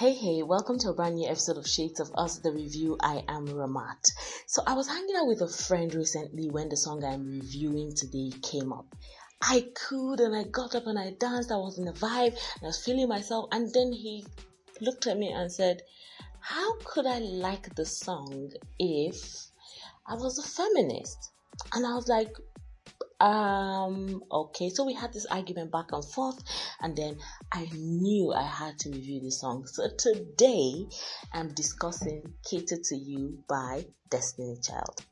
Hey, hey, welcome to a brand new episode of Shades of Us, the review. I am Ramat. So, I was hanging out with a friend recently when the song I'm reviewing today came up. I could and I got up and I danced, I was in a vibe, and I was feeling myself, and then he looked at me and said, How could I like the song if I was a feminist? And I was like, um okay so we had this argument back and forth and then i knew i had to review the song. So today i'm discussing cater to you by destiny child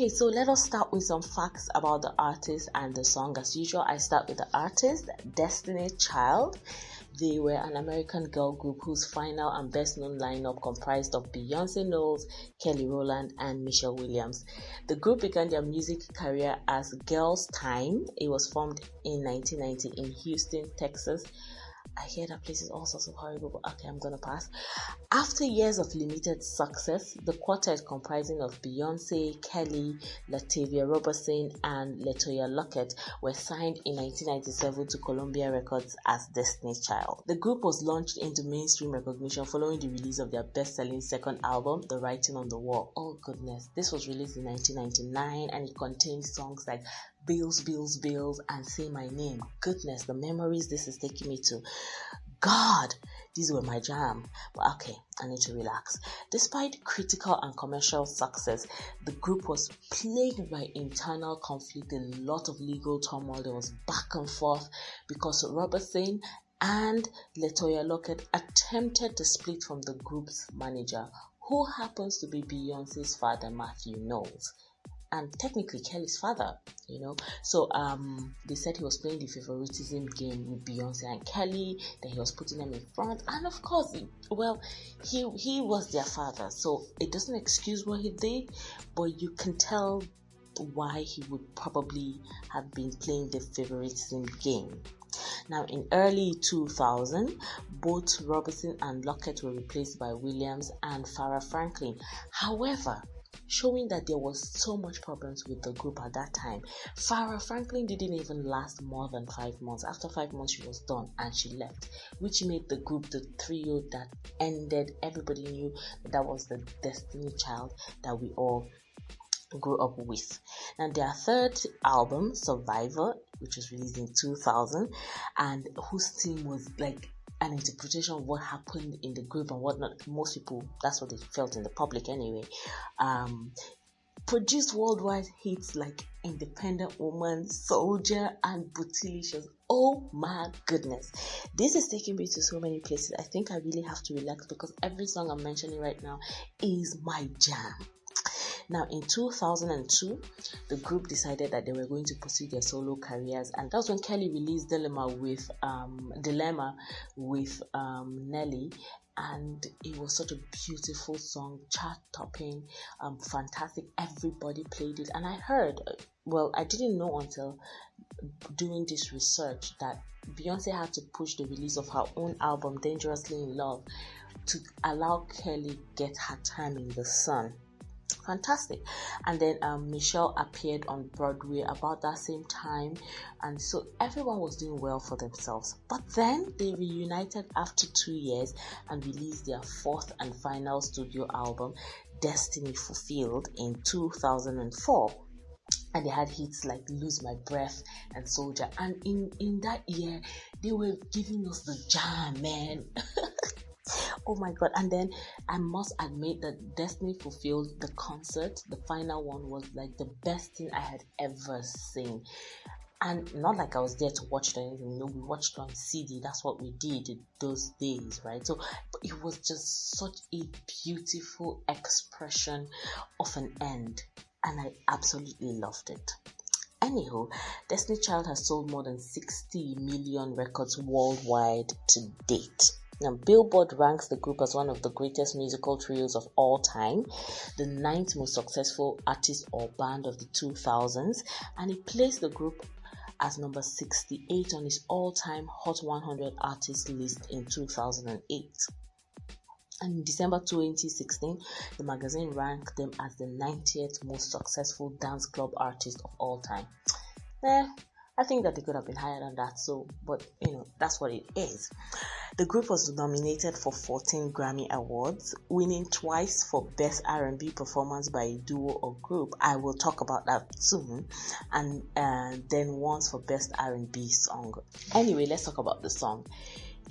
Okay, so let us start with some facts about the artist and the song. As usual, I start with the artist, Destiny Child. They were an American girl group whose final and best known lineup comprised of Beyonce Knowles, Kelly Rowland, and Michelle Williams. The group began their music career as Girl's Tyme. It was formed in 1990 in Houston, Texas I hear that place is all sorts of horrible, but okay, I'm gonna pass. After years of limited success, the quartet comprising of Beyonce, Kelly, Latavia Robertson, and LeToya Luckett were signed in 1997 to Columbia Records as Destiny's Child. The group was launched into mainstream recognition following the release of their best-selling second album, The Writing on the Wall. Oh goodness, this was released in 1999 and it contained songs like bills, bills, bills, and say my name. Goodness, the memories this is taking me to. God, these were my jam. But okay, I need to relax. Despite critical and commercial success, the group was plagued by internal conflict, a lot of legal turmoil. There was back and forth because Robertson and LeToya Luckett attempted to split from the group's manager, who happens to be Beyonce's father, Matthew Knowles and technically Kelly's father, you know. So um, they said he was playing the favoritism game with Beyonce and Kelly, that he was putting them in front, and of course, well, he he was their father, so it doesn't excuse what he did, but you can tell why he would probably have been playing the favoritism game. Now, in early 2000, both Robertson and Luckett were replaced by Williams and Farrah Franklin. However, showing that there was so much problems with the group at that time. Farrah Franklin didn't even last more than five months. After five months, she was done and she left, which made the group the trio that ended. Everybody knew that, that was the Destiny Child that we all grew up with. Now, their third album, Survivor, which was released in 2000, and whose theme was like an interpretation of what happened in the group and whatnot. Most people, that's what they felt in the public anyway. Um, produced worldwide hits like Independent Woman, Soldier, and Bootylicious. Oh my goodness. This is taking me to so many places. I think I really have to relax because every song I'm mentioning right now is my jam. Now, in 2002, the group decided that they were going to pursue their solo careers, and that's when Kelly released Dilemma with um, Dilemma with um, Nelly, and it was such a beautiful song, chart topping, um, fantastic. Everybody played it, and I heard, well, I didn't know until doing this research that Beyonce had to push the release of her own album, Dangerously in Love, to allow Kelly get her time in the sun fantastic. And then um, michelle appeared on broadway about that same time. And so everyone was doing well for themselves. But then they reunited after two years and released their fourth and final studio album destiny fulfilled in 2004 and they had hits like lose my breath and soldier. And in in that year they were giving us the jam man oh my god and then i must admit that destiny fulfilled the concert the final one was like the best thing i had ever seen and not like I was there to watch it or anything. You know, we watched on CD. That's what we did those days, right? So, it was just such a beautiful expression of an end, and I absolutely loved it. Anywho, Destiny Child has sold more than 60 million records worldwide to date. Now, Billboard ranks the group as one of the greatest musical trios of all time, the ninth most successful artist or band of the 2000s, and it placed the group as number 68 on its all time Hot 100 artist list in 2008. And in December 2016, the magazine ranked them as the 90th most successful dance club artist of all time. Eh, I think that they could have been higher than that. So, but you know, that's what it is. The group was nominated for 14 Grammy Awards, winning twice for Best R&B Performance by a Duo or Group. I will talk about that soon, and uh, then once for Best R&B Song. Anyway, let's talk about the song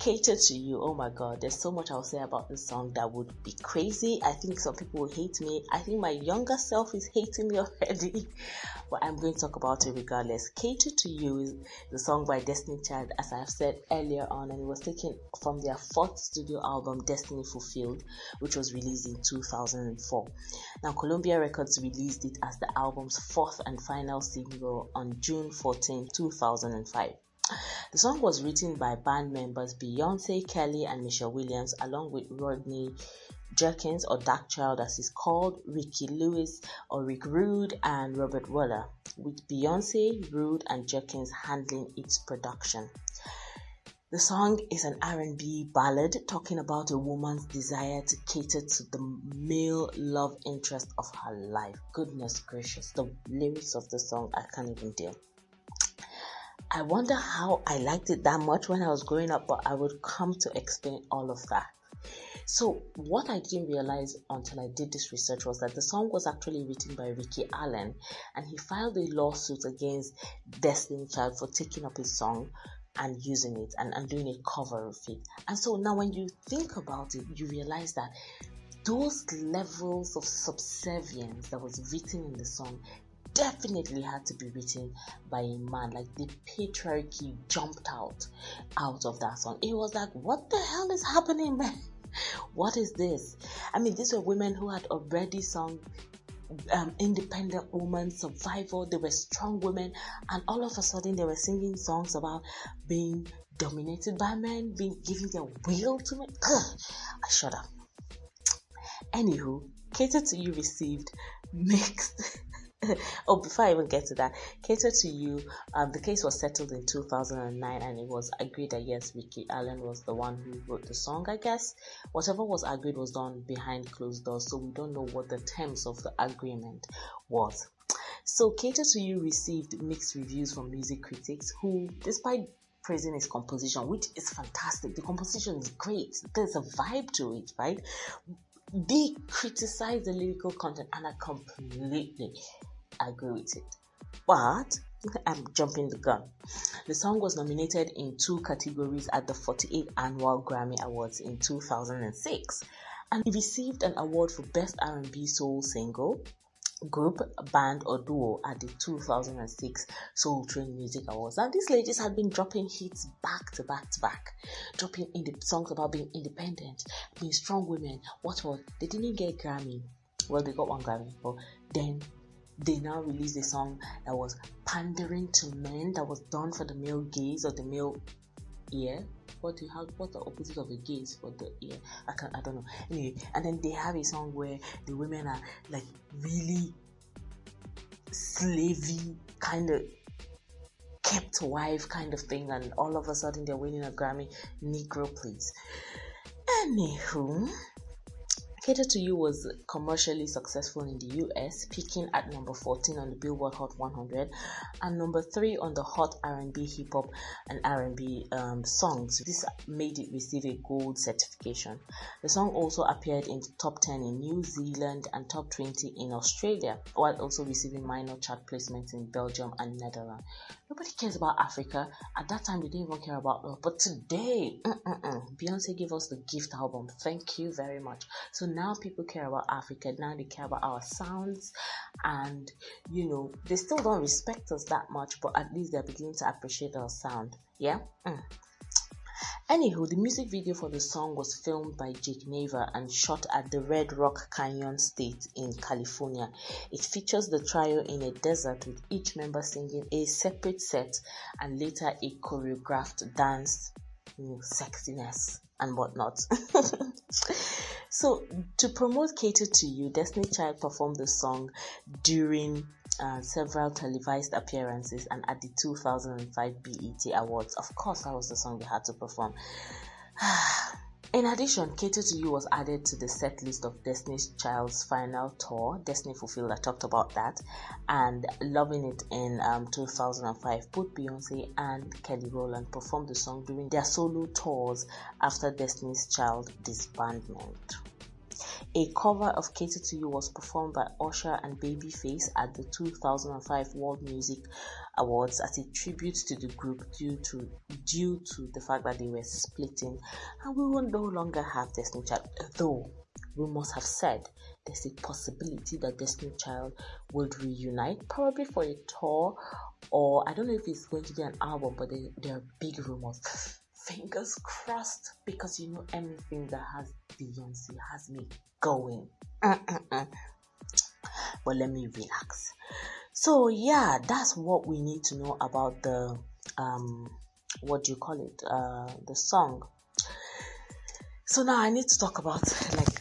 cater to you. Oh my god, there's so much I'll say about this song that would be crazy. I think some people will hate me. I think my younger self is hating me already, but I'm going to talk about it regardless. Cater to You is the song by Destiny Child, as I have said earlier on, and it was taken from their fourth studio album, Destiny Fulfilled, which was released in 2004. Now, Columbia Records released it as the album's fourth and final single on June 14, 2005. The song was written by band members Beyonce, Kelly, and Michelle Williams, along with Rodney Jerkins, or Darkchild as he's called, Ricky Lewis, or Rick Rude, and Robert Weller, with Beyonce, Rude, and Jerkins handling its production. The song is an R&B ballad talking about a woman's desire to cater to the male love interest of her life. Goodness gracious, the lyrics of the song I can't even deal. I wonder how I liked it that much when I was growing up, but I would come to explain all of that. So, what I didn't realize until I did this research was that the song was actually written by Ricky Allen and he filed a lawsuit against Destiny Child for taking up his song and using it and, and doing a cover of it. And so now, when you think about it, you realize that those levels of subservience that was written in the song definitely had to be written by a man. Like the patriarchy jumped out out of that song. It was like, what the hell is happening, man? What is this? I mean, these were women who had already sung um, independent woman, survival. They were strong women, and all of a sudden they were singing songs about being dominated by men, being giving their will to men. I shut up. Anywho, cater to you received mixed oh, before I even get to that, cater to you. Um, the case was settled in 2009, and it was agreed that yes, Ricky Allen was the one who wrote the song. I guess whatever was agreed was done behind closed doors, so we don't know what the terms of the agreement was. So, Cater to You received mixed reviews from music critics who, despite praising his composition, which is fantastic, the composition is great, there's a vibe to it, right? They criticize the lyrical content, and I completely agree with it. But I'm jumping the gun. The song was nominated in two categories at the 48th Annual Grammy Awards in 2006 and it received an award for Best R&B Soul Single, Group, Band or Duo at the 2006 Soul Train Music Awards. And these ladies had been dropping hits back to back to back, dropping in the songs about being independent, being strong women. What was they didn't get Grammy. Well, they got one Grammy, but then they now released a song that was pandering to men, that was done for the male gaze or the male ear. What you have? What's the opposite of a gaze for the ear? I can I don't know. Anyway, and then they have a song where the women are like really slavey kind of kept wife kind of thing, and all of a sudden they're winning a Grammy. Negro, please. Anywho, Cater to You was commercially successful in the US, peaking at number 14 on the Billboard Hot 100 and number 3 on the Hot R&B Hip Hop and R&B um, songs. This made it receive a gold certification. The song also appeared in the top 10 in New Zealand and top 20 in Australia, while also receiving minor chart placements in Belgium and Netherlands. Nobody cares about Africa. At that time, they didn't even care about love. But today, Beyonce gave us the gift album. Thank you very much. So now people care about Africa. Now they care about our sounds. And, you know, they still don't respect us that much, but at least they're beginning to appreciate our sound. Yeah? Mm. Anywho, the music video for the song was filmed by Jake Nava and shot at the Red Rock Canyon State in California. It features the trio in a desert with each member singing a separate set and later a choreographed dance, you know, sexiness and whatnot. so, to promote Cater to You, Destiny Child performed the song during uh, several televised appearances and at the 2005 BET Awards. Of course, that was the song they had to perform. In addition, Cater to You was added to the set list of Destiny's Child's final tour, Destiny Fulfilled. I talked about that, and Loving It in um, 2005. Both Beyonce and Kelly Rowland performed the song during their solo tours after Destiny's Child disbandment. A cover of Cater to You was performed by Usher and Babyface at the 2005 World Music Awards as a tribute to the group due to due to the fact that they were splitting and we will no longer have Destiny Child. Though we must have said there's a possibility that Destiny Child would reunite, probably for a tour, or I don't know if it's going to be an album, but there, there are big rumors fingers crossed because you know anything that has Beyonce has me going. but let me relax. So yeah, that's what we need to know about the um what do you call it? Uh the song. So now I need to talk about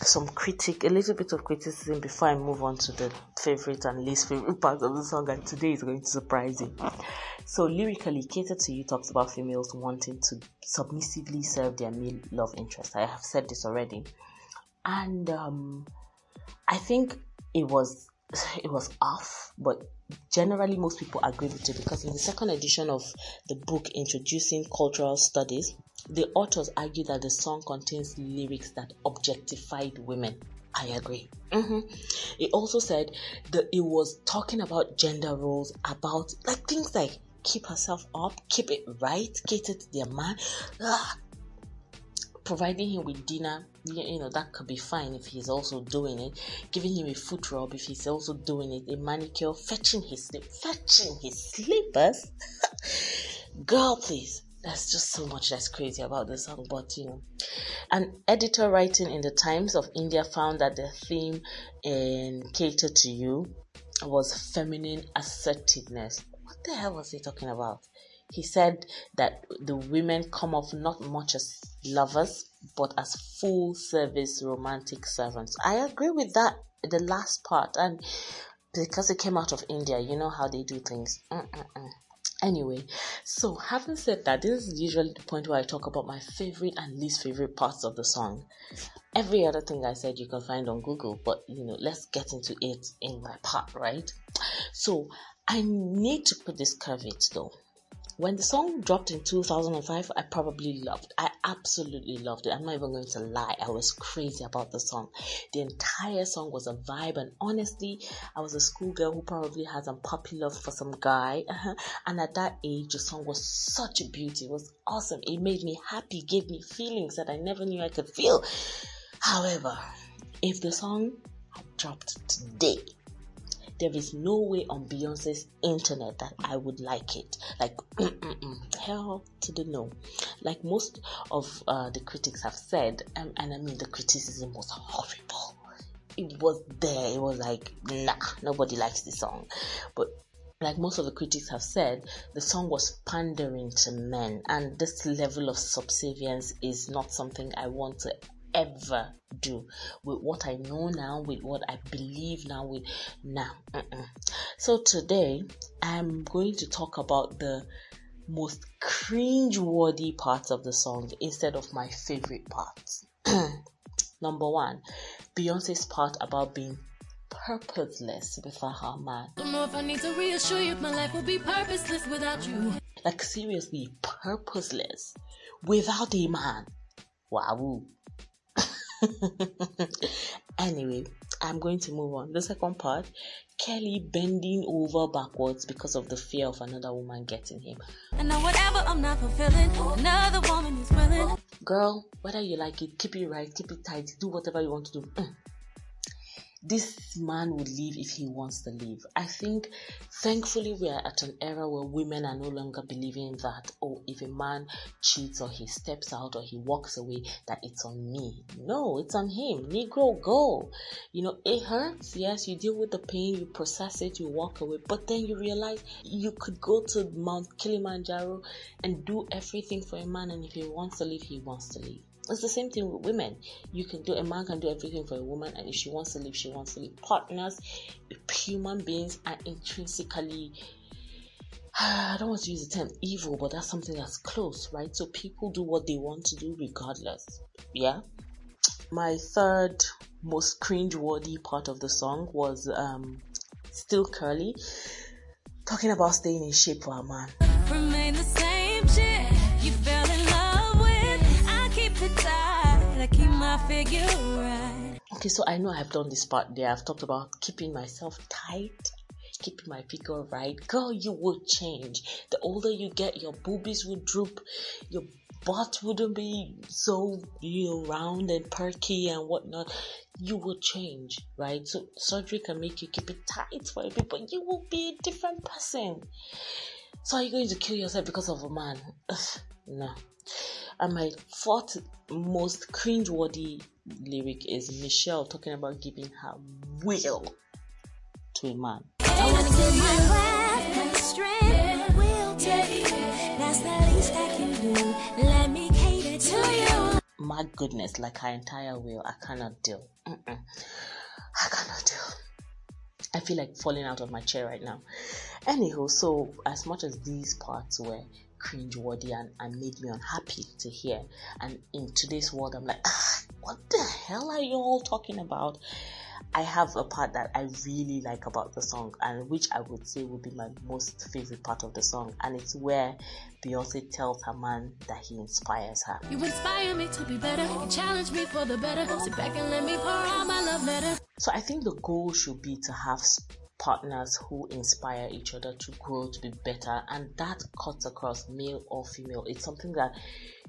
some critic, a little bit of criticism before I move on to the favorite and least favorite part of the song. And today is going to surprise you. So lyrically, Cater to You talks about females wanting to submissively serve their male love interest. I have said this already, and um, I think it was it was off, but generally most people agree with it because in the second edition of the book introducing cultural studies, the authors argue that the song contains lyrics that objectified women. I agree. Mm-hmm. It also said that it was talking about gender roles, about like things like keep herself up, keep it right, cater to their man. Ugh. Providing him with dinner, you know, that could be fine if he's also doing it. Giving him a foot rub if he's also doing it. A manicure, fetching his fetching his slippers. Girl, please. There's just so much that's crazy about the song, but you know. An editor writing in the Times of India found that the theme in Cater to You was feminine assertiveness what the hell was he talking about? He said that the women come off not much as lovers, but as full service romantic servants. I agree with that, the last part, and because it came out of India, you know how they do things. Mm-mm-mm. Anyway, so having said that, this is usually the point where I talk about my favorite and least favorite parts of the song. Every other thing I said you can find on Google, but you know, let's get into it in my part, right? So I need to put this caveat though. When the song dropped in 2005, I probably loved. I absolutely loved it. I'm not even going to lie. I was crazy about the song. The entire song was a vibe, and honestly, I was a schoolgirl who probably had some puppy love for some guy. And at that age, the song was such a beauty. It was awesome. It made me happy, gave me feelings that I never knew I could feel. However, if the song had dropped today, there is no way on Beyonce's internet that I would like it. Like, hell to the no. Like most of uh, the critics have said, um, and I mean, the criticism was horrible. It was there. It was like, nah, nobody likes the song. But like most of the critics have said, the song was pandering to men, and this level of subservience is not something I want to ever do with what I know now, with what I believe now, with now. Uh-uh. So today I'm going to talk about the most cringe-worthy parts of the song instead of my favorite parts. Number one, Beyonce's part about being purposeless without her man. Don't know if I need to reassure you my life will be purposeless without you. Like seriously, purposeless without a man. Wow. anyway, I'm going to move on. The second part Kelly bending over backwards because of the fear of another woman getting him. And now, whatever I'm not fulfilling, another woman is willing. Girl, whether you like it, keep it right, keep it tight, do whatever you want to do. Mm this man would leave if he wants to leave. I think, thankfully, we are at an era where women are no longer believing that, oh, if a man cheats or he steps out or he walks away, that it's on me. No, it's on him. Negro, go. You know, it hurts. Yes, you deal with the pain, you process it, you walk away, but then you realize you could go to Mount Kilimanjaro and do everything for a man, and if he wants to leave, he wants to leave. It's the same thing with women. You can do a man can do everything for a woman, and if she wants to leave, she wants to leave. Partners, human beings are intrinsically I don't want to use the term evil, but that's something that's close, right? So people do what they want to do regardless. Yeah. My third most cringe-worthy part of the song was um, still Kelly, talking about staying in shape for a man. Right. Okay, so I know I've done this part there. I've talked about keeping myself tight keeping my figure right. Girl, you will change. The older you get, your boobies will droop, your butt wouldn't be so you know round and perky and whatnot. You will change, right? So surgery can make you keep it tight for a bit, but you will be a different person. So are you going to kill yourself because of a man? no. And my fourth most cringe-worthy lyric is Michelle talking about giving her will to a man. My goodness, like her entire will, I cannot deal. Mm-mm. I cannot deal. I feel like falling out of my chair right now. Anyhow, so as much as these parts were cringe-worthy and, and made me unhappy to hear, and in today's world, I'm like, ah, what the hell are you all talking about? I have a part that I really like about the song, and which I would say would be my most favorite part of the song, and it's where Beyonce tells her man that he inspires her. You inspire me to be better, you challenge me for the better. Sit back and let me pour out my love letter. So I think the goal should be to have partners who inspire each other to grow to be better, and that cuts across male or female. It's something that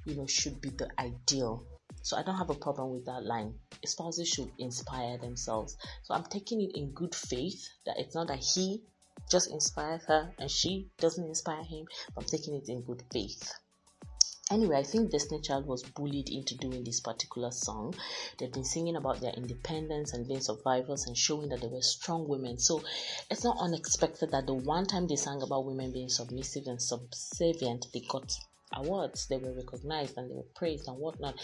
you know should be the ideal so I don't have a problem with that line. Spouses should inspire themselves. So I'm taking it in good faith that it's not that he just inspires her and she doesn't inspire him. I'm taking it in good faith. Anyway, I think Destiny Child was bullied into doing this particular song. They've been singing about their independence and being survivors and showing that they were strong women. So it's not unexpected that the one time they sang about women being submissive and subservient, they got awards, they were recognized and they were praised and whatnot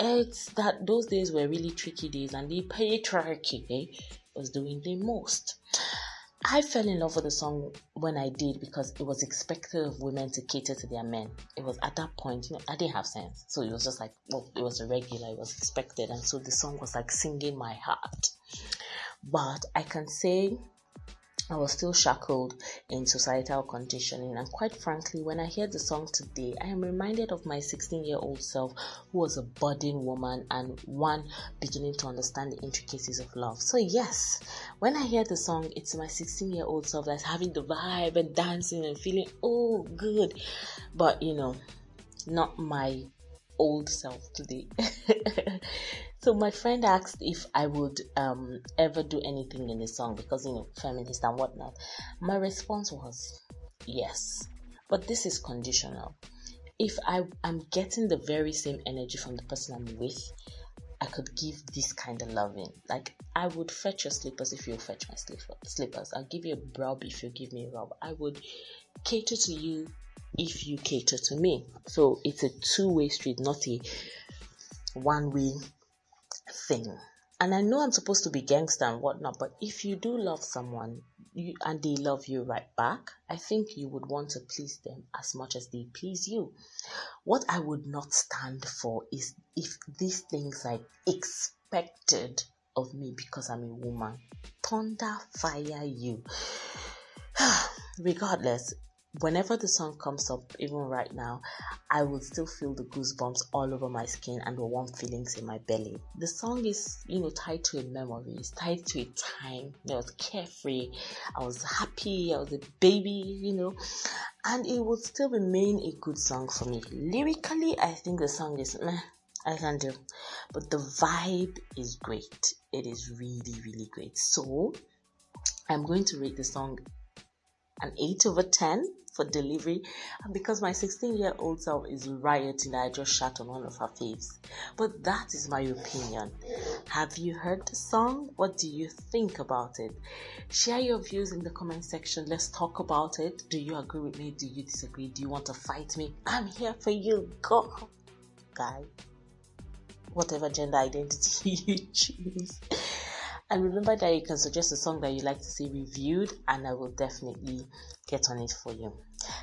it's that those days were really tricky days and the patriarchy eh, was doing the most. I fell in love with the song when I did because it was expected of women to cater to their men. It was at that point, you know, I didn't have sense. So it was just like, well, it was a regular, it was expected. And so the song was like singing my heart. But I can say I was still shackled in societal conditioning, and quite frankly, when I hear the song today, I am reminded of my 16 year old self who was a budding woman and one beginning to understand the intricacies of love. So, yes, when I hear the song, it's my 16 year old self that's having the vibe and dancing and feeling, oh, good, but you know, not my old self today. So my friend asked if I would um, ever do anything in the song because you know feminist and whatnot. My response was yes, but this is conditional. If I am getting the very same energy from the person I'm with, I could give this kind of loving. Like I would fetch your slippers if you fetch my slippers. I'll give you a rub if you give me a rub. I would cater to you if you cater to me. So it's a two-way street, not a one-way thing. And I know I'm supposed to be gangster and whatnot, but if you do love someone you, and they love you right back, I think you would want to please them as much as they please you. What I would not stand for is if these things are expected of me because I'm a woman. Thunder fire you. Regardless, whenever the song comes up, even right now, I will still feel the goosebumps all over my skin and the warm feelings in my belly. The song is, you know, tied to a memory, it's tied to a time. I was carefree, I was happy, I was a baby, you know, and it will still remain a good song for me. Lyrically, I think the song is meh. I can do, but the vibe is great. It is really, really great. So, I'm going to rate the song an 8 over 10 for delivery and because my 16 year old self is rioting I just shot on one of her faves. But that is my opinion. Have you heard the song? What do you think about it? Share your views in the comment section. Let's talk about it. Do you agree with me? Do you disagree? Do you want to fight me? I'm here for you. Go, guy. Whatever gender identity you choose. And remember that you can suggest a song that you'd like to see reviewed, and I will definitely get on it for you.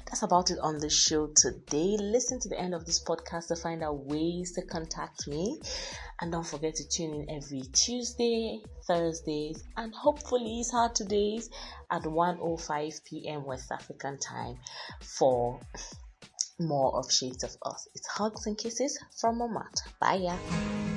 That's about it on the show today. Listen to the end of this podcast to find out ways to contact me. And don't forget to tune in every Tuesday, Thursdays, and hopefully Saturdays at 1.05 p.m. West African time for more of Shades of Us. It's hugs and kisses from Mamat. Bye, yeah.